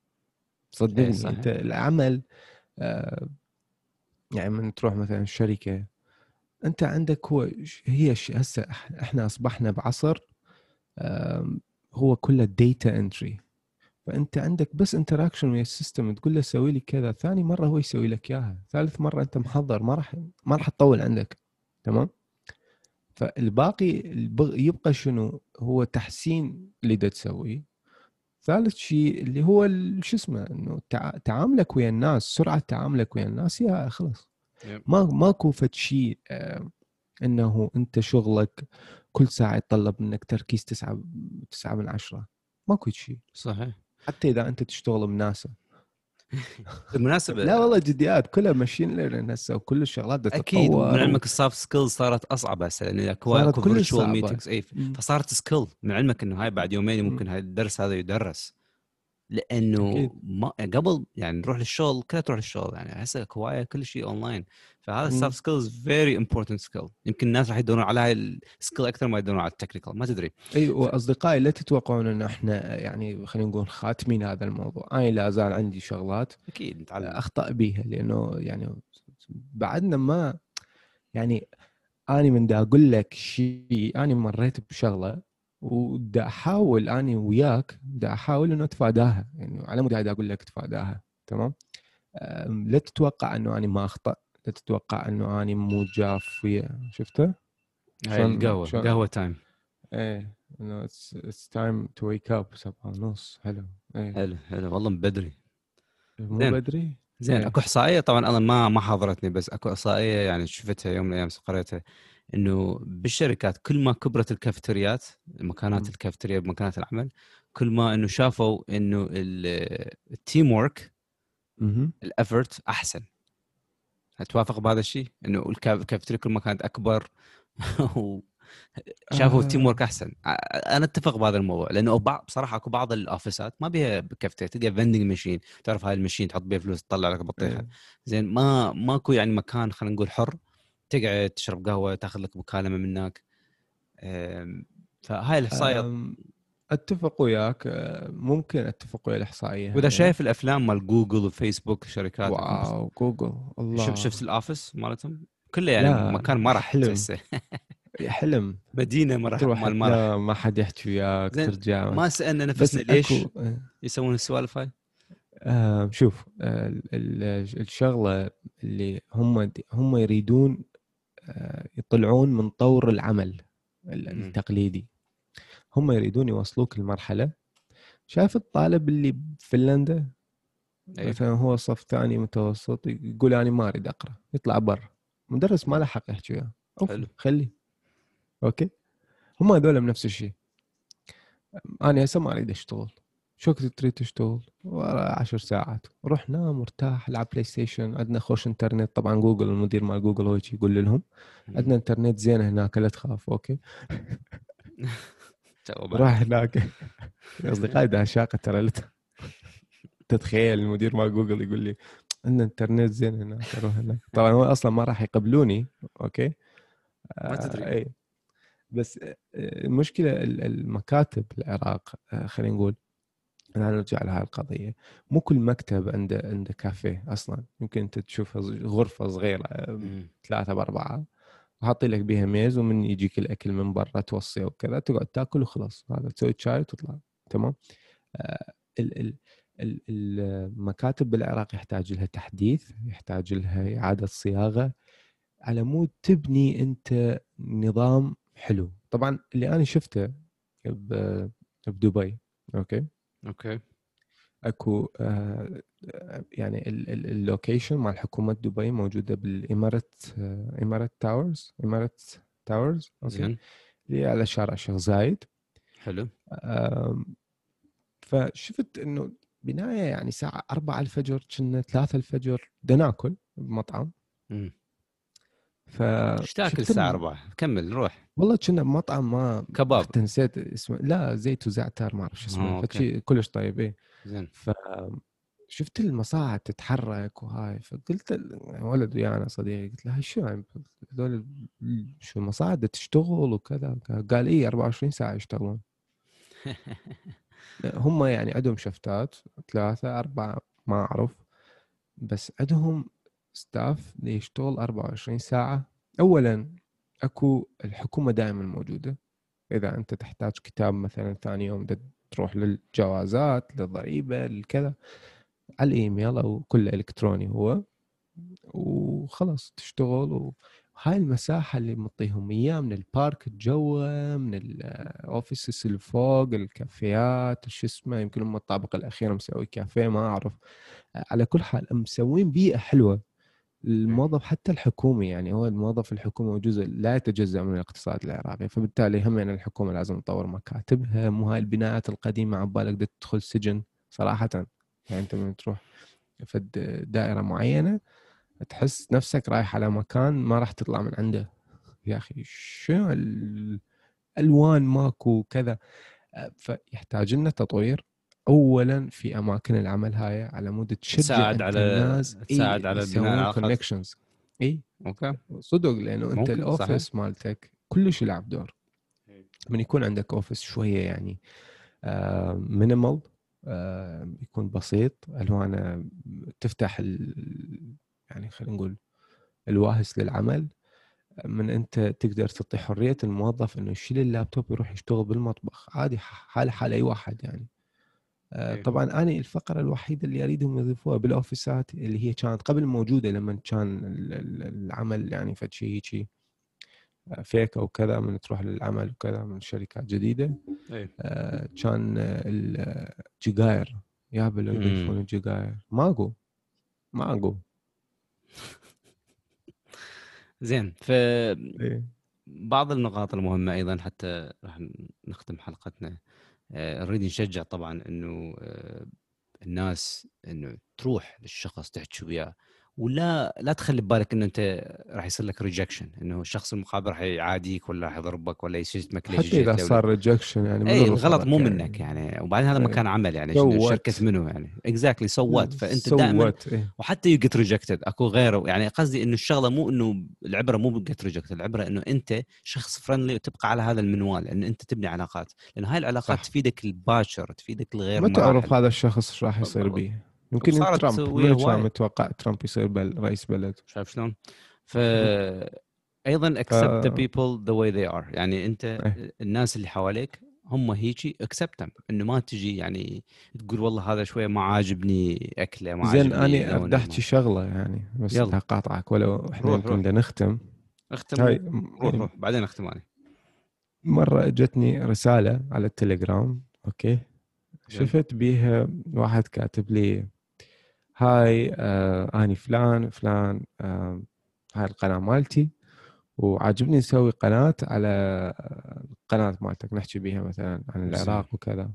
صدقني صحيح. أنت العمل آه، يعني من تروح مثلا شركة أنت عندك هو هي هسه إحنا أصبحنا بعصر آم، هو كله data entry فأنت عندك بس interaction ويا ال system تقول له سوي لي كذا ثاني مرة هو يسوي لك إياها ثالث مرة أنت محضر ما راح ما راح تطول عندك. تمام؟ فالباقي يبقى شنو؟ هو تحسين اللي دا تسويه ثالث شيء اللي هو شو اسمه؟ إنه تع- تعاملك ويا الناس سرعة تعاملك ويا الناس يا خلص. ما ماكو فد شيء آه، إنه أنت شغلك كل ساعة يتطلب منك تركيز تسعة تسعة من عشرة. ماكو شيء. صحيح. حتى إذا أنت تشتغل بناسا بالمناسبه لا والله جديات كلها machine learning هسه وكل الشغلات دا أكيد تتطور من علمك ال soft skills صارت أصعب هسه لأن كلش virtual. meetings اي. فصارت skill من علمك إنه هاي بعد يومين مم. ممكن هاي الدرس هذا يدرس لأنه. ما قبل يعني نروح للشغل كلها تروح للشغل يعني هسه هواية كل شيء اونلاين فهذا. ال soft skills very important skill يمكن الناس راح يدورون على هاي ال skill أكثر ما يدورون على ال technical ما تدري. أي وأصدقائي لا تتوقعون إن إحنا يعني خلينا نقول خاتمين هذا الموضوع. أنا لا زال عندي شغلات أكيد نتعلم. أخطأ بيها لأنه يعني بعدنا ما يعني اني من دا أقول لك شيء اني مريت بشغلة ودا أحاول أني وياك دا أحاول إنه أتفاداها. يعني على مود أقول لك تفاداها تمام؟ لا تتوقع إنه أني ما أخطأ لا تتوقع إنه أني مو جاف ويا شفته؟ هاي القهوة قهوه time إيه إنه it's time to wake up سبعة ونص. حلو. إيه. حلو حلو. والله من بدري. مو زين. بدري؟ زين إيه. أكو إحصائية؟ طبعا أنا ما ما حضرتني بس أكو إحصائية يعني شفتها يوم من الأيام قريتها إنه بالشركات كل ما كبرت الكافتريات مكانات. الكافتريا بمكانات العمل كل ما إنه شافوا إنه ال- ال teamwork. ال effort أحسن هتوافق بهذا الشيء إنه الكاف- الكافتريا كل ما كانت أكبر [LAUGHS] شافوا آه. ال teamwork أحسن أنا أتفق بهذا الموضوع لأنه بصراحة أكو بعض ال officeات ما بيها كافتريا تلقى vending machine تعرف هاي ال machine تحط بيها فلوس تطلع لك بطيخة إيه. زين ما ماكو يعني مكان خلينا نقول حر تقعد تشرب قهوة تاخذ لك مكالمة منك. فهاي الاحصائيه أتفق وياك. ممكن أتفق ويا الإحصائية وإذا هاي. شايف الأفلام مال جوجل وفيسبوك شركات wow جوجل الله. شفت شفت ال office مالتهم؟ كله يعني لا، مكان ما راح حلم. حلم. [LAUGHS] مدينة ما راح تروح مال ما راح. لا ما حد يحكي وياك ترجع. ما سألنا نفسنا ليش أكو- أه، يسوون السوالف هاي؟ آه شوف آه ال- ال- الشغلة اللي هم هم يريدون آه يطلعون من طور العمل. التقليدي. هم يريدون يوصلوك لمرحلة شايف الطالب اللي بفنلندا. مثلا هو صف ثاني متوسط يقول أنا ما أريد أقرأ يطلع برا. مدرس ما له حق يحكي وياه. حلو. خليه. okay. هم هذول بنفس الشيء. أنا هسه ما أريد أشتغل. شو كنت تريد تشتغل؟ ورا عشر ساعات. روح نام مرتاح العب بلاي ستيشن عندنا خوش انترنت طبعا جوجل المدير مال جوجل هو يقول لهم. عندنا انترنت زين هناك لا تخاف okay. [LAUGHS] راح هناك. أصدقائي ده شاقه ترى. تتخيل المدير مال جوجل يقول لي عندنا انترنت زين هناك أروح هناك. طبعا هو أصلا ما راح يقبلوني okay؟ ما تدري. آه بس آه، المشكلة ال- المكاتب العراق آه، خلينا نقول أنا نرجع لهاي القضية. مو كل مكتب عنده عنده كافيه أصلا. يمكن أنت تشوفها ز- غرفة صغيرة مم. ثلاثة بأربعة. وحاطين لك بيها ميز ومن يجيك الأكل من برا توصيه وكذا تقعد تأكل وخلاص. هذا تسوي شاي وتطلع. تمام؟ آه، ال- ال- ال- المكاتب بالعراق يحتاج لها تحديث يحتاج لها إعادة صياغة. على مود تبني أنت نظام حلو. طبعا اللي أنا شفته بدبي okay؟ okay. أكو آه، يعني ال- ال- ال location مال حكومه دبي موجودة بالإمارات آه، Emirates Towers Emirates Towers okay اللي على شارع الشيخ زايد. حلو. فشفت إنه بنايه يعني ساعه 4 الفجر كنا 3 الفجر بدنا ناكل بمطعم. ف إيش تاكل الساعة ال- 4 كمل روح. والله كنا بمطعم ما كباب. نسيت اسمه. لا زيت وزعتر ما أعرف شو آه، اسمه okay. فشي كلش طيب إيه. زين. ف شفت المصاعد تتحرك وهاي. فقلت ولد ويانا صديقي قلت له شو يعني؟ هذول شو المصاعد تشتغل وكذا قال اي 24 ساعة يشتغلون. [LAUGHS] هم يعني عندهم شفتات ثلاثة أربعة ما أعرف. بس عندهم ستاف يشتغل 24 ساعة. اولا أكو الحكومة دائما موجودة. إذا أنت تحتاج كتاب مثلا ثاني يوم تروح للجوازات للضريبة للكذا على الإيميل أو كله إلكتروني هو. وخلاص تشتغل. وهاي المساحة اللي معطيهم اياه من ال park الجوة من ال offices اللي فوق الكافيات شو اسمه يمكن هم الطابق الأخير مسوي كافيه ما أعرف. على كل حال مسوين بيئة حلوة. الموظف حتى الحكومي يعني هو الموظف الحكومي هو جزء لا يتجزأ من الاقتصاد العراقي فبالتالي هم يعني الحكومة لازم تطور مكاتبها. مو هاي البنايات القديمة عبالك تدخل سجن صراحة يعني أنت من تروح فد دائرة معينة تحس نفسك رايح على مكان ما راح تطلع من عنده. يا أخي شو الالوان ماكو كذا. فيحتاج لنا تطوير. اولا في أماكن العمل هاي على مود تشجع تساعد على- الناس تساعد على بناء العلاقات. connections اي okay صدق لأنه أنت ممكن، ال office مالتك كلش يلعب دور. من يكون عندك office شوية يعني minimal يكون بسيط الوانه تفتح ال- يعني خلينا نقول الواهس للعمل من أنت تقدر تعطي حرية الموظف إنه يشيل اللابتوب يروح يشتغل بالمطبخ عادي حاله حال أي واحد يعني آه، إيه. طبعا أنا الفقرة الوحيدة اللي أريدهم يضيفوها بال officeات اللي هي كانت قبل موجودة لما كان ال- ال- العمل يعني فد شيء هيجي آه، فيك أو كذا من تروح للعمل وكذا من شركات جديدة. اي آه، كان الجيجاير يا مم. يضيفون الجيجاير. ماكو. ما اقوم [LAUGHS] زين ف إيه. بعض النقاط المهمة أيضا حتى راح نختم حلقتنا. نريد نشجع طبعا إنه آه، الناس إنه تروح للشخص تحكي وياه. ولا لا تخلي ببالك إنه أنت راح يصير لك rejection إنه الشخص المقابل راح يعاديك ولا راح يضربك ولا يشتمك ليش حتى إذا صار rejection يعني اي الغلط غلط مو يعني؟ منك يعني وبعدين هذا إيه. مكان عمل يعني So؟ شركه منو يعني exactly so what فأنت دائما so what إيه. وحتى you get rejected أكو غيره يعني قصدي إنه الشغلة مو إنه العبرة مو get rejected العبرة إنه أنت شخص friendly وتبقى على هذا المنوال انه أنت تبني علاقات لأن هاي العلاقات صح. تفيدك الباشر تفيدك الغير ما تعرف. هذا الشخص إيش راح يصير. به يمكن ترامب من كان. متوقع ترامب يصير بل رئيس بلد شايف شلون؟ ف أيضا accept the people the way they are يعني أنت إيه. الناس اللي حواليك هم هيجي accept them إنه ما تجي يعني تقول والله هذا شوية ما عاجبني أكلة ما زين عاجبني أنا لونه، بدي أحكي شغلة يعني بس يلا. بدي اقاطعك ولو إحنا روح، يمكن روح. نختم اختم هاي روح يعني روح بعدين اختم أنا مرة اجتني رسالة على التليجرام okay زين. شفت بيها واحد كاتب لي هاي آه اني فلان فلان آه هاي القناة مالتي وعاجبني نسوي قناة على آه، القناه مالتك نحكي بيها مثلا عن. العراق وكذا.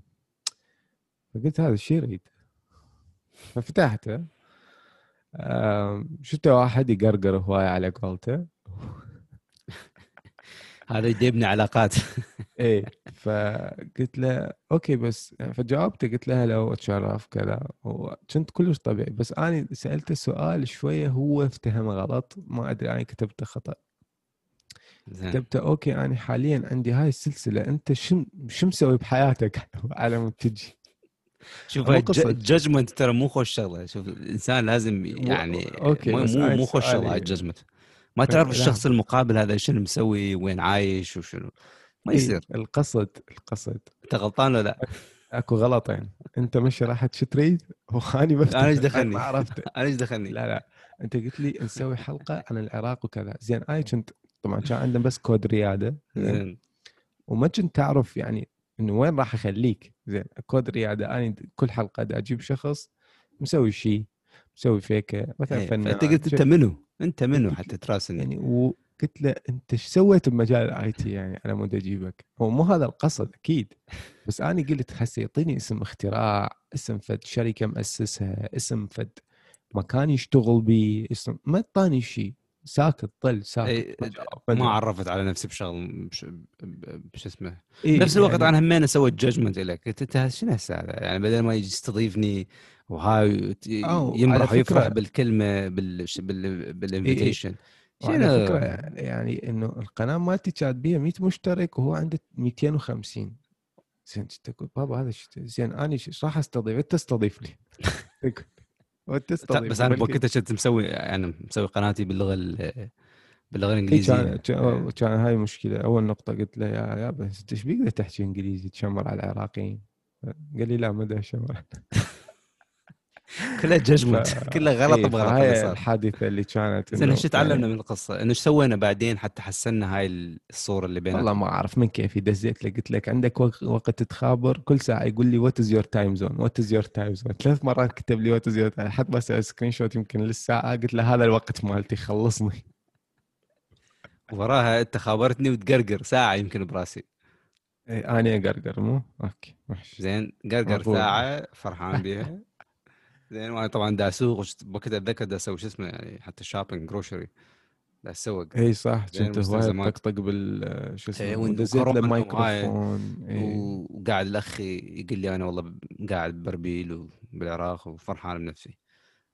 فقلت هذا الشيء يريد. ففتحته. آه شفت واحد يقرقر هواي على قولته. هذا يبني علاقات. [LAUGHS] إيه فقلت له okay بس. فجاوبته قلت له لو اتشرف كذا. وكنت كلش طبيعي بس أنا سألته سؤال شوية هو افتهمه غلط ما أدري أنا كتبته خطأ. زين. كتبته okay أنا حاليا عندي هاي السلسلة أنت شو شو مسوي بحياتك [LAUGHS] على ما تجي شوف. ال judgment ترى مو خوش شغلة. شوف الإنسان لازم يعني okay، مو مو, خوش شغلة ال judgment ما تعرف. الشخص المقابل هذا شنو مسوي وين عايش وشنو ما إيه، يصير القصد القصد أنت غلطان ولا لا؟ أكو غلطين أنت مش راح شو تريد واني بفتح أنا إيش دخلني؟ [LAUGHS] ما عرفت [LAUGHS] أنا إيش دخلني؟ لا لا أنت قلت لي نسوي [LAUGHS] حلقة عن العراق وكذا زين أنا كنت طبعا كان عندنا بس كود ريادة زين وما كنت تعرف يعني إنه وين راح اخليك زين كود ريادة أنا كل حلقة دا أجيب شخص مسوي شيء مسوي فيكه مثلا إيه، فنان فأنت قلت أنت. منو؟ أنت منو حتى تراسلني؟ يعني وقلت له أنت إيش سويت بمجال ال IT يعني؟ على مود أجيبك. هو مو هذا القصد أكيد. بس أنا قلت هسه يعطيني اسم اختراع اسم فد شركة مؤسسها اسم فد مكان يشتغل بيه اسم ما أعطاني شيء. ساكت طل ساكت إيه، ما. عرفت على نفسي بشغل بش- اسمه إيه، نفس الوقت يعني أنا همين سويت judgment لك قلت أنت شنو هسه هذا؟ يعني بدل ما يجي يستضيفني وهاي على يمرح ويفرح بالكلمة بال بال بال invitation وعلى فكرة يعني إنه القناة مالتي كانت بيها 100 مشترك وهو عنده 250 زين كنت أقول بابا هذا زين أنا إيش راح أستضيف أنت استضيف لي. [LAUGHS] وانت استضيف بس أنا بوقتها كنت مسوي يعني مسوي قناتي باللغة ال- باللغة الإنجليزية. كان كان- هاي مشكلة. أول نقطة قلت له يا يا بس إيش بيقدر تحكي إنجليزي؟ تشمر على العراقيين. قال لي لا ما أدري أشمر. كلها judgment كلها غلط إيه، بغلط صار. الحادثة اللي كانت زين إيش تعلمنا يعني من القصة؟ إنه إيش سوينا بعدين حتى حسنا هاي الصورة اللي والله بيناتنا ما أعرف من كيف دزيت له قلت لك عندك وق- وقت تخابر كل ساعة يقول لي what is your time zone what is your time zone ثلاث مرات كتب لي what is your time حتى بس screenshot يمكن للساعة قلت له هذا الوقت مالتي خلصني. [LAUGHS] وراها أنت خابرتني وتقرقر ساعة يمكن براسي. إيه، أنا أقرقر مو؟ أوكي زين قرقر. ساعة فرحان بيها. زين وأنا طبعا دا أسوق بوقتها أتذكر دا أسوي شو اسمه يعني حتى shopping grocery دا أسوق. إي صح كنت هواي. طقطق بال شو اسمه وإن- ودزيت له مايكروفون. وقاعد الاخ يقول لي أنا والله قاعد باربيل وبالعراق وفرحان بنفسي.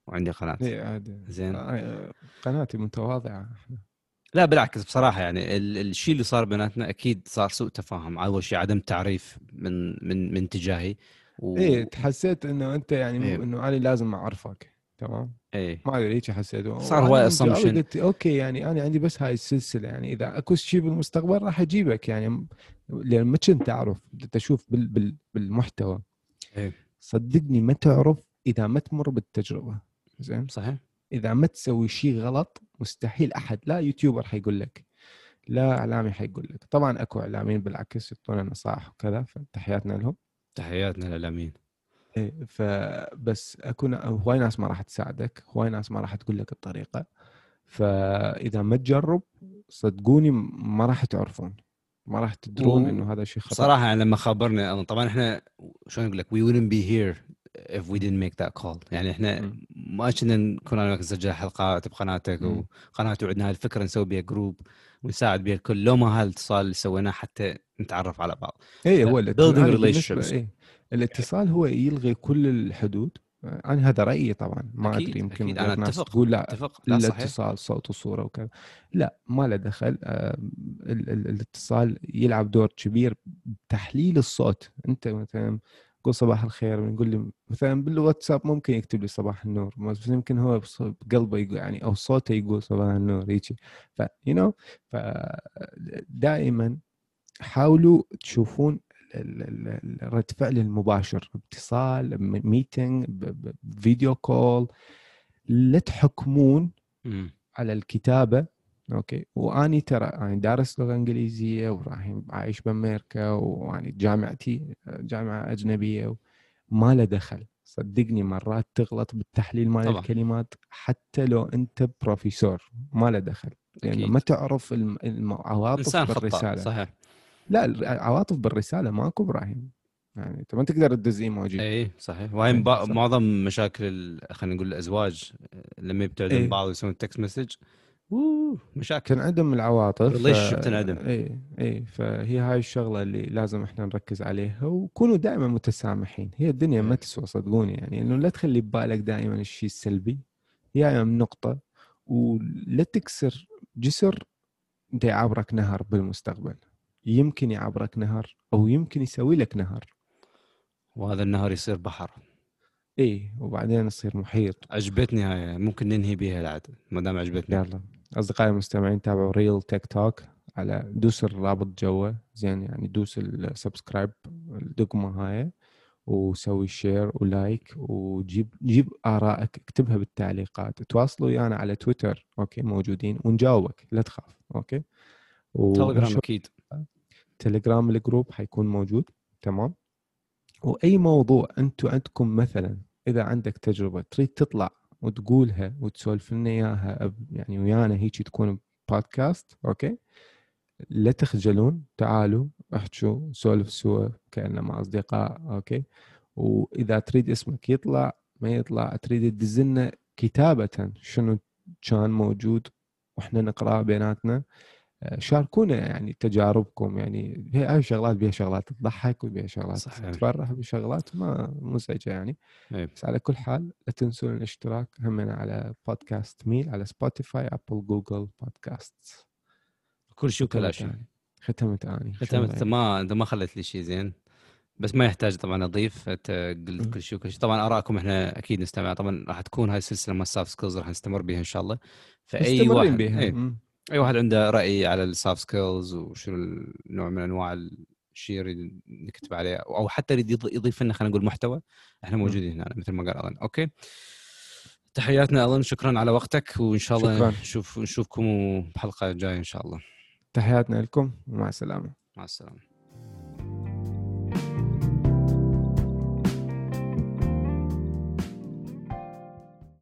وعندي قناة. إي عادي. زين. آه، قناتي متواضعة. لا بالعكس بصراحة يعني ال- الشيء اللي صار بيناتنا أكيد صار سوء تفاهم. أول شيء عدم تعريف من من من تجاهي. و... إيه تحسيت إنه أنت يعني إيه. إنه أنا لازم أعرفك تمام؟ إيه. ما أدري هيك حسيت صار هواي assumption. قلت okay يعني أنا عندي بس هاي السلسلة يعني إذا أكو شيء بالمستقبل راح أجيبك يعني لأن ما كنت تعرف تشوف بال بال بالمحتوى. إيه. صدقني ما تعرف إذا ما تمر بالتجربة زين؟ صحيح. إذا ما تسوي شيء غلط مستحيل أحد لا YouTuber حيقول لك لا إعلامي حيقول لك. طبعا أكو إعلاميين بالعكس يعطونا نصائح وكذا فتحياتنا لهم. تحياتنا للإعلاميين. إيه فبس اكو نا- هواي ناس ما راح تساعدك هواي ناس ما راح تقول لك الطريقة. فإذا ما تجرب صدقوني ما راح تعرفون. ما راح تدرون إنه هذا شيء خطأ. صراحة لما خبرنا طبعا إحنا شلون أقول لك we wouldn't be here if we didn't make that call يعني إحنا. ما كنا نكون أنا نسجل حلقات بقناتك. وقناتي وعندنا هاي الفكرة نسوي بها جروب ونساعد بها الكل لو ما هالاتصال اللي سويناه حتى نتعرف على بعض اي هو building الاتصال. إيه. الاتصال هو يلغي كل الحدود أنا هذا رأيي طبعا ما أكيد، ادري يمكن أكيد. ناس أتفق، تقول لا أتفق لا صحيح الاتصال صوت وصورة وكذا لا ما له دخل آه، ال- ال- الاتصال يلعب دور كبير بتحليل الصوت أنت مثلا قول صباح الخير بنقول لي مثلا بالواتساب ممكن يكتب لي صباح النور بس يمكن هو بقلبه يقول يعني أو صوته يقول صباح النور هيك ف you know فدائما حاولوا تشوفون رد فعل المباشر اتصال meeting video call لا تحكمون. على الكتابة okay وأني ترى أنا دارس لغة إنجليزية وراح عايش بأمريكا ويعني جامعتي جامعة أجنبية ما له دخل صدقني مرات تغلط بالتحليل مال. الكلمات حتى لو أنت بروفيسور ما له دخل لأنه أكيد. ما تعرف العواطف بالرسالة صحيح لا العواطف بالرسالة ماكو إبراهيم يعني أنت ما تقدر تدز إيموجي اي صحيح وهاي مبا- صح. معظم مشاكل خلينا نقول الأزواج لما يبتعدون إيه. بعض ويسوون text message أوه مشاكل. تنعدم العواطف Relationship تنعدم. اي اي فهي هاي الشغلة اللي لازم إحنا نركز عليها وكونوا دائما متسامحين. هي الدنيا ما إيه. تسوى صدقوني يعني إنه لا تخلي ببالك دائما الشيء السلبي. هي من نقطة ولا تكسر جسر أنت يعبرك نهر بالمستقبل. يمكن يعبرك نهر أو يمكن يسوي لك نهر. وهذا النهر يصير بحر. اي وبعدين يصير محيط. عجبتني هاي ممكن ننهي بها العاد ما دام عجبتني. يلا. أصدقائي المستمعين تابعوا Real Tech Talk على دوس الرابط جوا زين يعني دوس ال subscribe الدقمه هاي وسوي share و like وجيب جيب آرائك اكتبها بالتعليقات. تواصلوا ويانا على تويتر okay موجودين ونجاوبك لا تخاف okay؟ تليجرام أكيد. تليجرام ال group حيكون موجود تمام؟ وأي موضوع أنتم عندكم مثلا إذا عندك تجربة تريد تطلع وتقولها وتسولف لنا اياها يعني ويانا هيك تكون بودكاست okay؟ لا تخجلون تعالوا احكوا سولف سوا كانما أصدقاء okay؟ وإذا تريد اسمك يطلع ما يطلع تريد تدزلنا كتابة شنو كان موجود وإحنا نقراه بيناتنا شاركونا يعني تجاربكم يعني هي شغلات بها شغلات تضحك وبها شغلات صحيح. تفرح بشغلات ما مزعجة يعني. إيه. بس على كل حال لا تنسون الاشتراك همنا على بودكاست ميل على سبوتيفاي أبل جوجل بودكاست كل شيء وكل شيء. ختمت آني شو ختمت. رأيك؟ ما أنت ما خليت لي شيء زين. بس ما يحتاج طبعا أضيف أنت قلت. كل شيء وكل شيء. طبعا آرائكم إحنا أكيد نستمع. طبعا راح تكون هاي السلسلة مال skills راح نستمر بها إن شاء الله. فأي واحد بها اي مم. أي واحد عنده رأي على ال soft skills وشنو النوع من أنواع الشيء يريد نكتب عليه أو حتى يريد يض- يضيف لنا خلينا نقول محتوى إحنا موجودين هنا مثل ما قال الن okay. تحياتنا الن شكرا على وقتك وإن شاء الله شكراً. نشوف نشوفكم بحلقة جاية إن شاء الله. تحياتنا لكم ومع السلامة. مع السلامة.